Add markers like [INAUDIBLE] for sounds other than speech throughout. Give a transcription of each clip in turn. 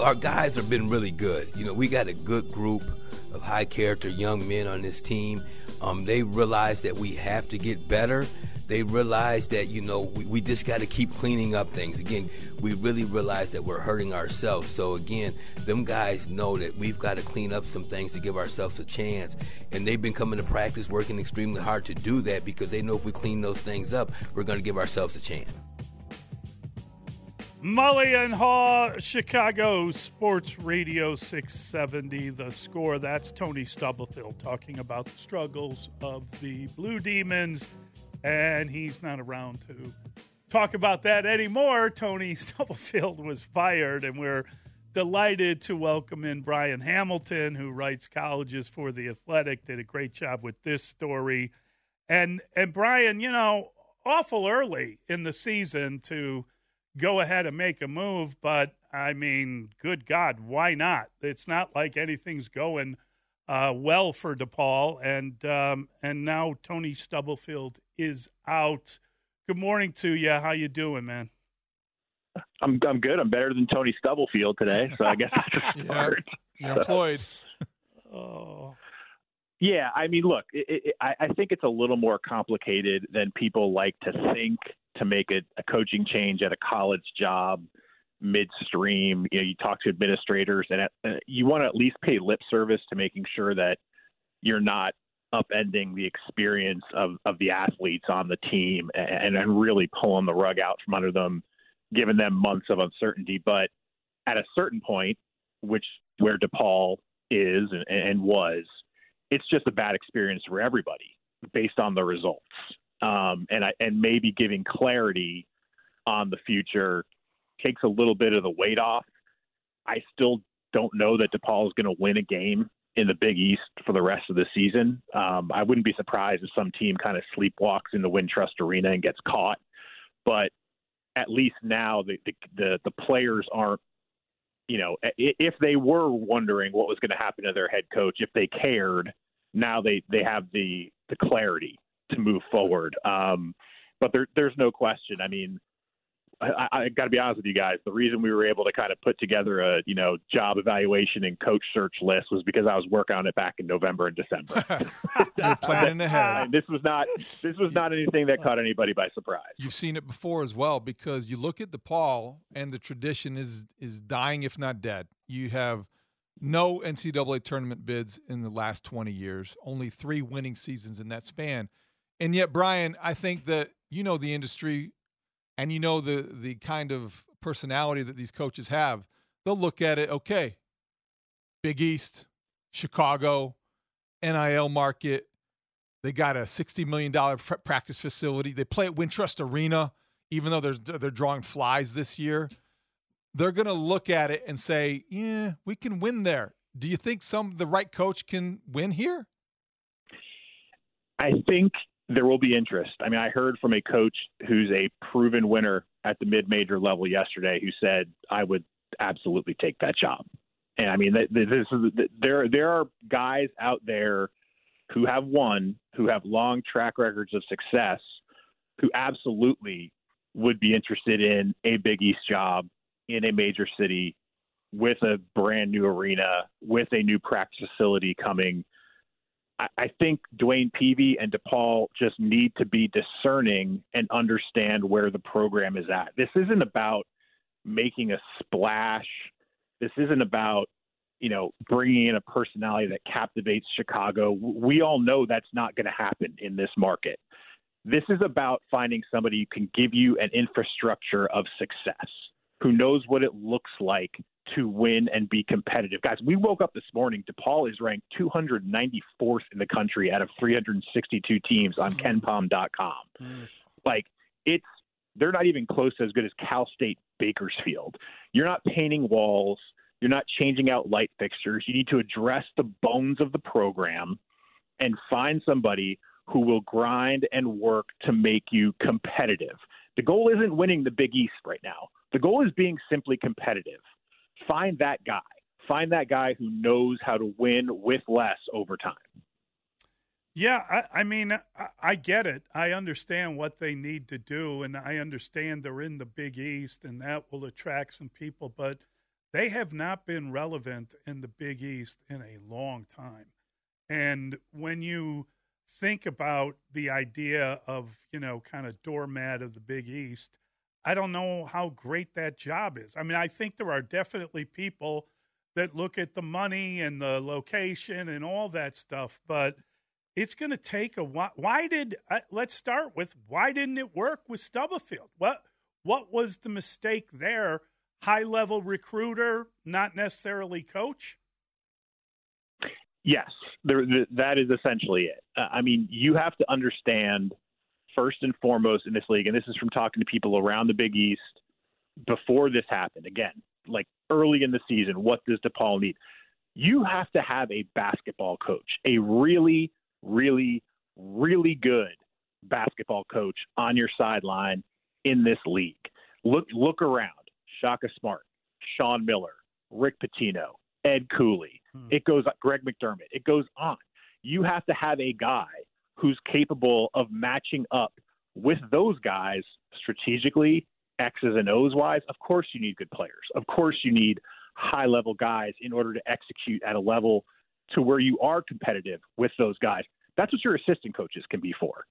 Our guys have been really good. You know, we got a good group of high character young men on this team. Um, they realize that we have to get better. They realize that, you know, we, we just got to keep cleaning up things. Again, we really realize that we're hurting ourselves. So, again, them guys know that we've got to clean up some things to give ourselves a chance. And they've been coming to practice working extremely hard to do that because they know if we clean those things up, we're going to give ourselves a chance. Mully and Haugh, Chicago Sports Radio 670. The score. That's Tony Stubblefield talking about the struggles of the Blue Demons, and he's not around to talk about that anymore. Tony [LAUGHS] Stubblefield was fired, and we're delighted to welcome in Brian Hamilton, who writes colleges for the Athletic. Did a great job with this story, and and Brian, you know, awful early in the season to go ahead and make a move, but I mean, good God, why not? It's not like anything's going uh, well for DePaul, and um, and now Tony Stubblefield is out. Good morning to you. How you doing, man? I'm I'm good. I'm better than Tony Stubblefield today, so I guess that's a [LAUGHS] start. You're employed. [LAUGHS] oh. Yeah, I mean, look, it, it, I, I think it's a little more complicated than people like to think to make a, a coaching change at a college job midstream. You know, you talk to administrators, and at, uh, you want to at least pay lip service to making sure that you're not upending the experience of of the athletes on the team and, and really pulling the rug out from under them, giving them months of uncertainty. But at a certain point, which where DePaul is and, and was, it's just a bad experience for everybody based on the results um, and I, and maybe giving clarity on the future takes a little bit of the weight off. I still don't know that DePaul is going to win a game in the Big East for the rest of the season. Um, I wouldn't be surprised if some team kind of sleepwalks in the Wintrust Arena and gets caught. But at least now the the the, the players aren't. You know, if they were wondering what was going to happen to their head coach, if they cared, now they they have the the clarity to move forward. Um, but there, there's no question. I mean, I, I got to be honest with you guys. The reason we were able to kind of put together a you know job evaluation and coach search list was because I was working on it back in November and December. [LAUGHS] You're planning ahead. this was not this was not anything that caught anybody by surprise. You've seen it before as well because you look at DePaul and the tradition is is dying if not dead. You have no NCAA tournament bids in the last 20 years, only three winning seasons in that span. And yet, Brian, I think that you know the industry and you know the the kind of personality that these coaches have. They'll look at it, okay, Big East, Chicago, NIL market. They got a $60 million practice facility. They play at Wintrust Arena, even though they're, they're drawing flies this year. They're going to look at it and say, yeah, we can win there. Do you think some the right coach can win here? I think there will be interest. I mean, I heard from a coach who's a proven winner at the mid-major level yesterday who said I would absolutely take that job. And I mean, this is there. There are guys out there who have won, who have long track records of success, who absolutely would be interested in a Big East job in a major city with a brand new arena, with a new practice facility coming I think DeWayne Peevy and DePaul just need to be discerning and understand where the program is at. This isn't about making a splash. This isn't about you know, bringing in a personality that captivates Chicago. We all know that's not going to happen in this market. This is about finding somebody who can give you an infrastructure of success, who knows what it looks like to win and be competitive. Guys, we woke up this morning. DePaul is ranked 294th in the country out of 362 teams on KenPom.com. Mm. Like, it's they're not even close to as good as Cal State Bakersfield. You're not painting walls. You're not changing out light fixtures. You need to address the bones of the program and find somebody who will grind and work to make you competitive. The goal isn't winning the Big East right now. The goal is being simply competitive. Find that guy. Find that guy who knows how to win with less over time. Yeah, I, I mean, I, I, get it. I understand what they need to do, and I understand they're in the Big East, and that will attract some people. But they have not been relevant in the Big East in a long time. And when you think about the idea of, you know, kind of doormat of the Big East, I don't know how great that job is. I mean, I think there are definitely people that look at the money and the location and all that stuff, but it's going to take a while. Why did uh, let's start with why didn't it work with Stubblefield? What what was the mistake there high level recruiter, not necessarily coach? Yes, there, that is essentially it. Uh, I mean, you have to understand first and foremost in this league, and this is from talking to people around the Big East before this happened. Again, like early in the season, what does DePaul need? You have to have a basketball coach, a really, really, really good basketball coach on your sideline in this league. Look, look around. Shaka Smart, Sean Miller, Rick Pitino, Ed Cooley. Hmm. It goes Greg McDermott. It goes on. You have to have a guy who's capable of matching up with those guys strategically, X's and O's wise. Of course, you need good players. Of course, you need high level guys in order to execute at a level to where you are competitive with those guys. That's what your assistant coaches can be for.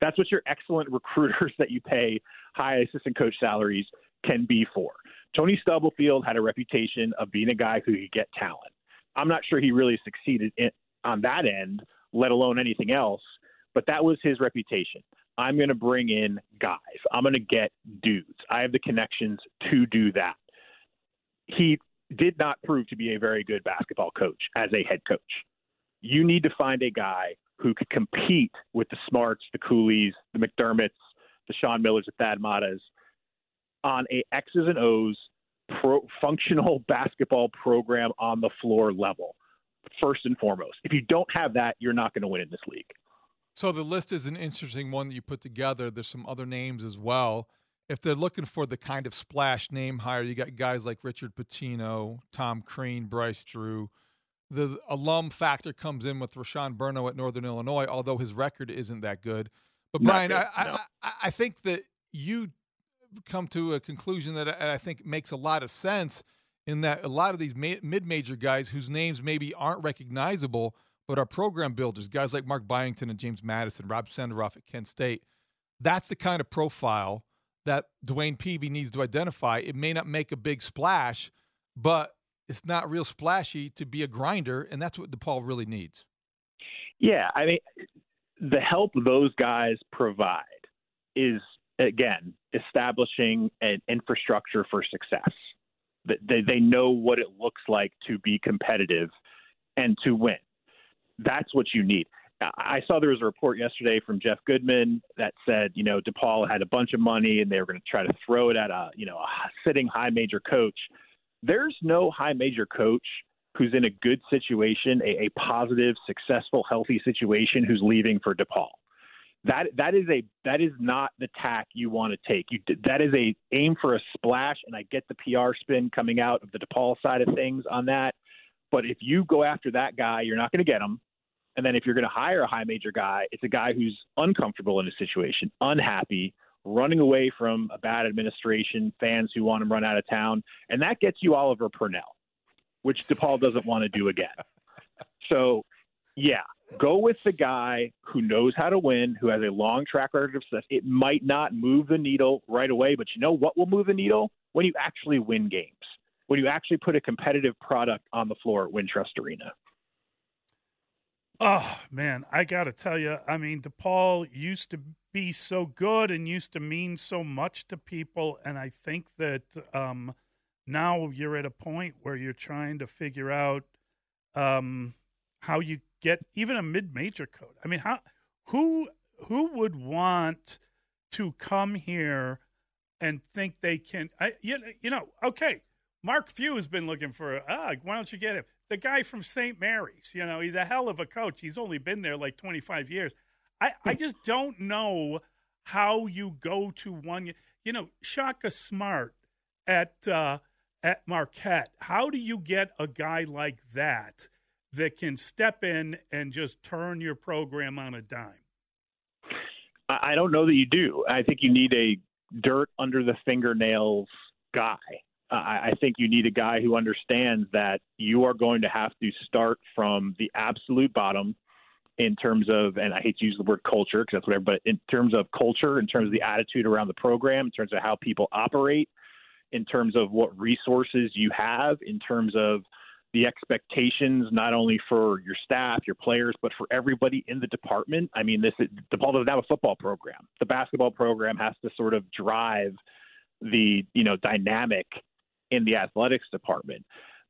That's what your excellent [LAUGHS] recruiters that you pay high assistant coach salaries can be for. Tony Stubblefield had a reputation of being a guy who could get talent. I'm not sure he really succeeded in, on that end, let alone anything else, but that was his reputation. I'm going to bring in guys. I'm going to get dudes. I have the connections to do that. He did not prove to be a very good basketball coach as a head coach. You need to find a guy who could compete with the Smarts, the Cooleys, the McDermotts, the Sean Millers, the Thad Mattas, on a X's and O's pro, functional [LAUGHS] basketball program on the floor level, first and foremost. If you don't have that, you're not going to win in this league. So the list is an interesting one that you put together. There's some other names as well. If they're looking for the kind of splash name hire, you got guys like Richard Pitino, Tom Crean, Bryce Drew. The alum factor comes in with Rashon Burno at Northern Illinois, although his record isn't that good. But Brian, good, I, no. I, I think that you come to a conclusion that I think makes a lot of sense in that a lot of these ma- mid-major guys whose names maybe aren't recognizable but our program builders, guys like Mark Byington and James Madison, Rob Senderoff at Kent State. That's the kind of profile that DeWayne Peevy needs to identify. It may not make a big splash, but it's not real splashy to be a grinder, and that's what DePaul really needs. Yeah, I mean, the help those guys provide is again, establishing an infrastructure for success. They, they know what it looks like to be competitive and to win. That's what you need. I saw there was a report yesterday from Jeff Goodman that said, you know, DePaul had a bunch of money and they were going to try to throw it at a, you know, a sitting high major coach. There's no high major coach who's in a good situation, a, a positive, successful, healthy situation who's leaving for DePaul that that is a that is not the tack you want to take. You that is a aim for a splash, and I get the PR spin coming out of the DePaul side of things on that. But if you go after that guy, you're not going to get him. And then if you're going to hire a high major guy, it's a guy who's uncomfortable in a situation, unhappy, running away from a bad administration, fans who want him run out of town, and that gets you Oliver Purnell, which DePaul doesn't want to do again. So, yeah, Go with the guy who knows how to win, who has a long track record of success. It might not move the needle right away, but you know what will move the needle? when you actually win games, when you actually put a competitive product on the floor at Wintrust Arena. Oh man, I got to tell you, I mean, DePaul used to be so good and used to mean so much to people, and I think that um, now you're at a point where you're trying to figure out um, how you get even a mid-major coach. I mean, how who who would want to come here and think they can? I, you, you know, okay. Mark Few has been looking for. Ah, why don't you get him? the guy from St. Mary's. You know, he's a hell of a coach. He's only been there like 25 years. I, I hmm. just don't know how you go to one. You know, Shaka Smart at uh, at Marquette. How do you get a guy like that that can step in and just turn your program on a dime? I don't know that you do. I think you need a dirt under the fingernails guy. I think you need a guy who understands that you are going to have to start from the absolute bottom in terms of, and I hate to use the word culture because that's whatever, but in terms of culture, in terms of the attitude around the program, in terms of how people operate, in terms of what resources you have, in terms of the expectations not only for your staff, your players, but for everybody in the department. I mean, this DePaul doesn't have a football program. The basketball program has to sort of drive the you know dynamic in the athletics department.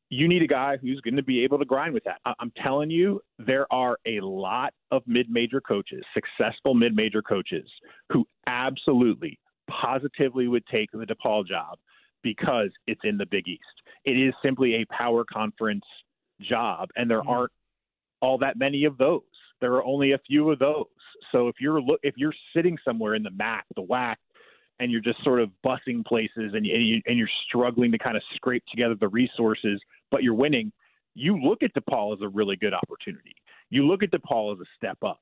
You need a guy who's going to be able to grind with that. I'm telling you, there are a lot of mid major coaches, successful mid major coaches, who absolutely, positively would take the DePaul job because it's in the Big East. It is simply a power conference job, and there mm-hmm. aren't all that many of those. There are only a few of those. So if you're if you're sitting somewhere in the MAC, the WAC, and you're just sort of bussing places and, you, and you're struggling to kind of scrape together the resources, but you're winning, you look at DePaul as a really good opportunity. You look at DePaul as a step up.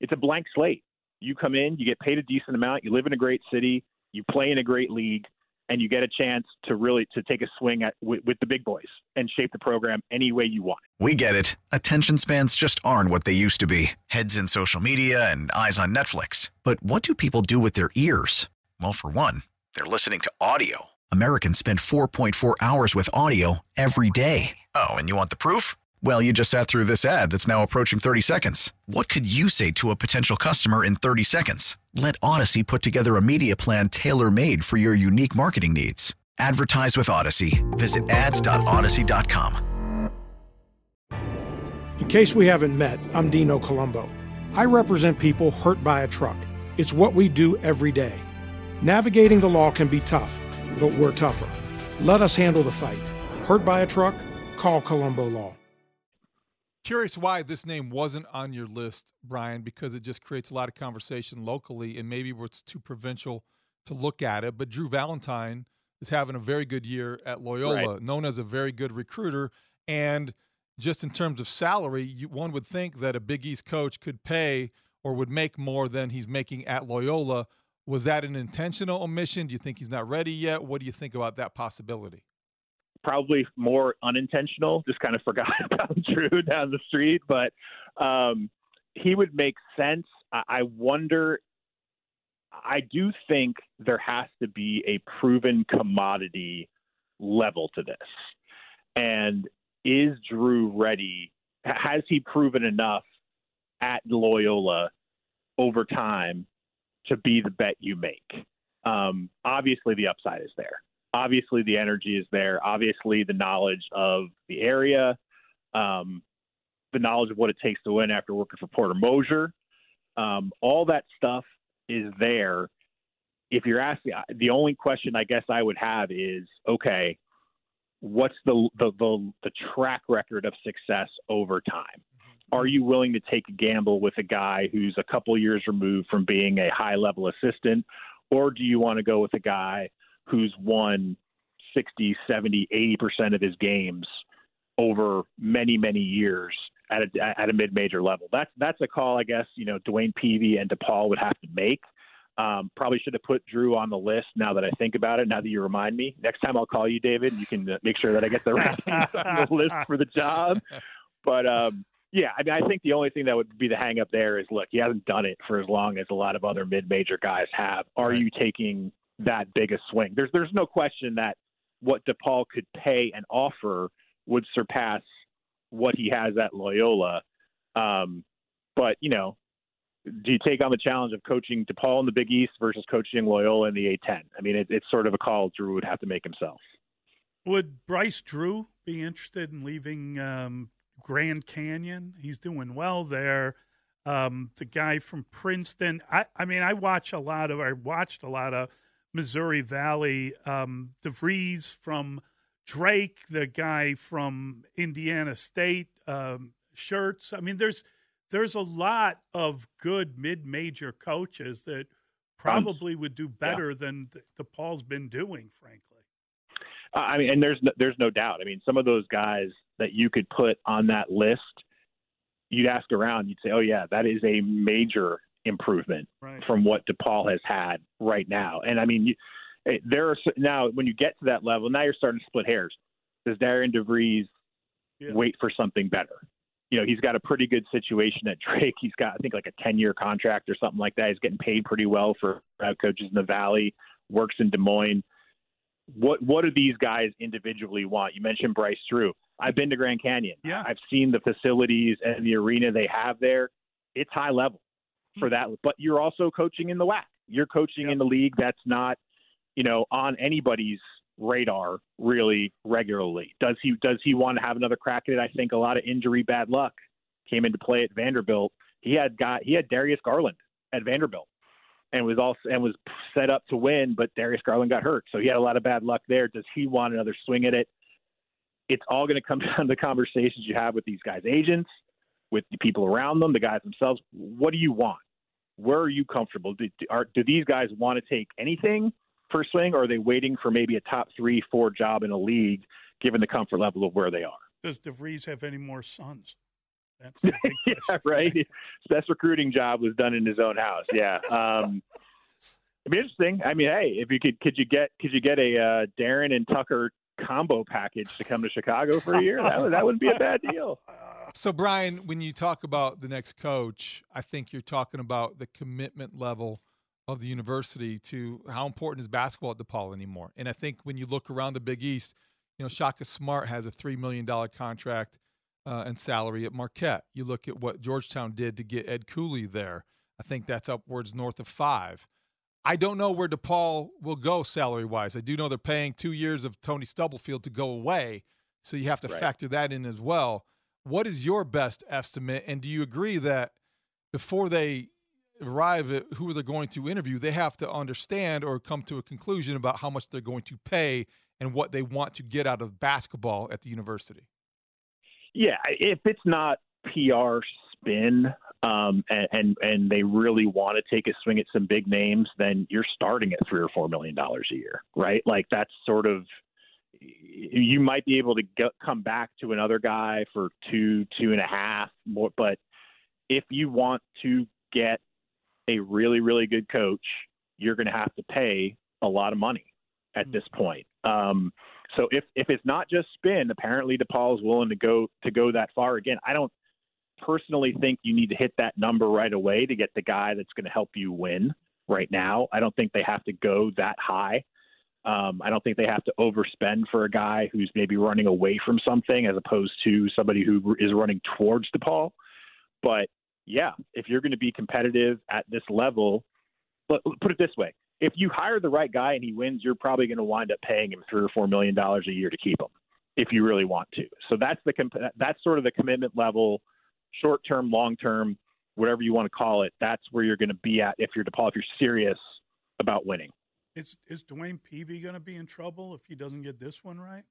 It's a blank slate. You come in, you get paid a decent amount, you live in a great city, you play in a great league, and you get a chance to really to take a swing at with, with the big boys and shape the program any way you want. We get it. Attention spans just aren't what they used to be. Heads in social media and eyes on Netflix. But what do people do with their ears? Well, for one, they're listening to audio. Americans spend 4.4 hours with audio every day. Oh, and you want the proof? Well, you just sat through this ad that's now approaching 30 seconds. What could you say to a potential customer in 30 seconds? Let Audacy put together a media plan tailor made for your unique marketing needs. Advertise with Audacy. Visit ads.audacy.com. In case we haven't met, I'm Dino Colombo. I represent people hurt by a truck. It's what we do every day. Navigating the law can be tough, but we're tougher. Let us handle the fight. Hurt by a truck? Call Colombo Law. Curious why this name wasn't on your list, Brian, because it just creates a lot of conversation locally, and maybe it's too provincial to look at it. But Drew Valentine is having a very good year at Loyola, right. known as a very good recruiter. And just in terms of salary, you, one would think that a Big East coach could pay or would make more than he's making at Loyola was that an intentional omission? Do you think he's not ready yet? What do you think about that possibility? Probably more unintentional. Just kind of forgot [LAUGHS] about Drew down the street, but um, he would make sense. I, I wonder. I do think there has to be a proven commodity level to this. And is Drew ready? Has he proven enough at Loyola over time to be the bet you make. Um, obviously, the upside is there. Obviously, the energy is there. Obviously, the knowledge of the area, um, the knowledge of what it takes to win after working for Porter Moser. Um, all that stuff is there. If you're asking, the only question I guess I would have is, okay, what's the the, the, the track record of success over time? Are you willing to take a gamble with a guy who's a couple years removed from being a high level assistant or do you want to go with a guy who's won 60 70 80% of his games over many many years at a, at a mid-major level that's that's a call i guess you know DeWayne Peevy and depaul would have to make um, probably should have put Drew on the list now that I think about it. Now that you remind me, next time I'll call you, David. You can uh, make sure that I get the [LAUGHS] the list for the job. But um, yeah, I mean, I think the only thing that would be the hang up there is look, he hasn't done it for as long as a lot of other mid major guys have. Are right. you taking that big a swing? There's there's no question that what DePaul could pay and offer would surpass what he has at Loyola. Um, but you know, do you take on the challenge of coaching DePaul in the Big East versus coaching Loyola in the A10? I mean, it, it's sort of a call Drew would have to make himself. Would Bryce Drew be interested in leaving um, Grand Canyon? He's doing well there. Um, the guy from Princeton. I, I mean, I watch a lot of. I watched a lot of Missouri Valley. Um, DeVries from Drake, the guy from Indiana State. Um, Schertz. I mean, there's there's a lot of good mid-major coaches that probably would do better yeah. than DePaul's been doing, frankly. I mean, and there's no, there's no doubt. I mean, some of those guys that you could put on that list, you'd ask around, you'd say, "Oh yeah, that is a major improvement right. from what DePaul has had right now." And I mean, you, eh, there are now when you get to that level, now you're starting to split hairs. Does Darian DeVries yeah. wait for something better? you know, he's got a pretty good situation at Drake. He's got, I think, like a 10 year contract or something like that. He's getting paid pretty well for coaches in the Valley, works in Des Moines. What what do these guys individually want? You mentioned Bryce Drew. I've been to Grand Canyon. Yeah. I've seen the facilities and the arena they have there. It's high level for that. But you're also coaching in the WAC. You're coaching yep. in the league that's not, you know, on anybody's radar really regularly. Does he does he want to have another crack at it? I think a lot of injury, bad luck came into play at Vanderbilt. He had got he had Darius Garland at Vanderbilt and was also and was set up to win, but Darius Garland got hurt, so he had a lot of bad luck there. Does he want another swing at it? It's all going to come [LAUGHS] down to conversations you have with these guys' agents, with the people around them, the guys themselves. What do you want? Where are you comfortable? Do, are, do these guys want to take anything? first swing, or are they waiting for maybe a top three, four job in a league, given the comfort level of where they are? Does DeVries have any more sons? That's [LAUGHS] yeah, right. Best recruiting job was done in his own house. Yeah. Um, it'd be interesting. I mean, hey, if you could, could you get, could you get a uh, Darian and Tucker combo package to come to Chicago for a year? That would, that wouldn't be a bad deal. [LAUGHS] So, Brian, when you talk about the next coach, I think you're talking about the commitment level of the university to how important is basketball at DePaul anymore. And I think when you look around the Big East, you know, Shaka Smart has a $3 million contract uh, and salary at Marquette. You look at what Georgetown did to get Ed Cooley there. I think that's upwards north of five. I don't know where DePaul will go salary wise. I do know they're paying two years of Tony Stubblefield to go away. So you have to right. factor that in as well. What is your best estimate? And do you agree that before they arrive at who they're going to interview, they have to understand or come to a conclusion about how much they're going to pay and what they want to get out of basketball at the university. Yeah, if it's not PR spin um, and, and, and they really want to take a swing at some big names, then you're starting at three or four million dollars a year, right? Like that's sort of you might be able to come back to another guy for two, two and a half more, but if you want to get a really, really good coach, you're going to have to pay a lot of money at this point. Um, so if if it's not just spin, apparently DePaul is willing to go to go that far. Again, I don't personally think you need to hit that number right away to get the guy that's going to help you win. Right now, I don't think they have to go that high. Um, I don't think they have to overspend for a guy who's maybe running away from something as opposed to somebody who is running towards DePaul. But yeah, if you're going to be competitive at this level, but put it this way: if you hire the right guy and he wins, you're probably going to wind up paying him three or four million dollars a year to keep him, if you really want to. So that's the that's sort of the commitment level, short term, long term, whatever you want to call it. That's where you're going to be at if you're DePaul, if you're serious about winning. Is is DeWayne Peevy going to be in trouble if he doesn't get this one right?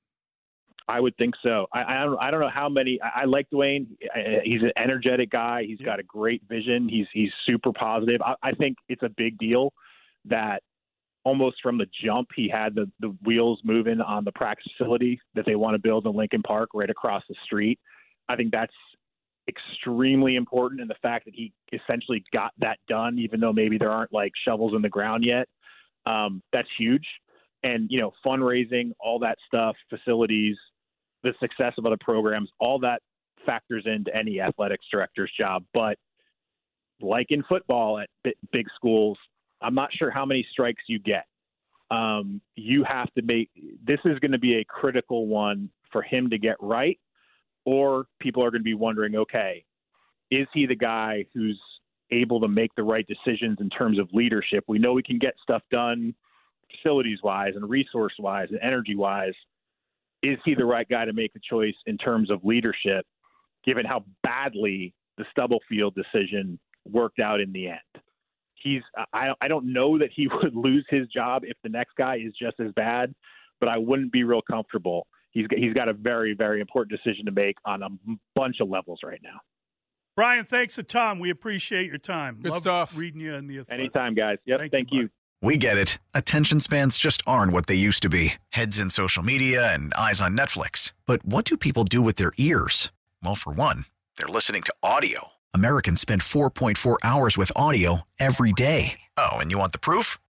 I would think so. I, I don't. I don't know how many. I, I like DeWayne. I, he's an energetic guy. He's yeah. got a great vision. He's he's super positive. I, I think it's a big deal that almost from the jump he had the the wheels moving on the practice facility that they want to build in Lincoln Park right across the street. I think that's extremely important, and the fact that he essentially got that done, even though maybe there aren't like shovels in the ground yet, um, that's huge. And you know, fundraising, all that stuff, facilities the success of other programs, all that factors into any athletics director's job. But like in football at big schools, I'm not sure how many strikes you get. um, you have to make this is going to be a critical one for him to get right, or people are going to be wondering, okay, is he the guy who's able to make the right decisions in terms of leadership? We know we can get stuff done facilities wise and resource wise and energy wise. Is he the right guy to make the choice in terms of leadership, given how badly the Stubblefield decision worked out in the end? he's I I don't know that he [LAUGHS] would lose his job if the next guy is just as bad, but I wouldn't be real comfortable. He's he's got a very very important decision to make on a bunch of levels right now. Brian, thanks a ton. We appreciate your time. Good Love stuff. Reading you in the Athletic. Anytime, guys. Yep. Thank Thank, you, you. We get it. Attention spans just aren't what they used to be heads in social media and eyes on Netflix. But what do people do with their ears? Well, for one, they're listening to audio. Americans spend 4.4 hours with audio every day. Oh, and you want the proof?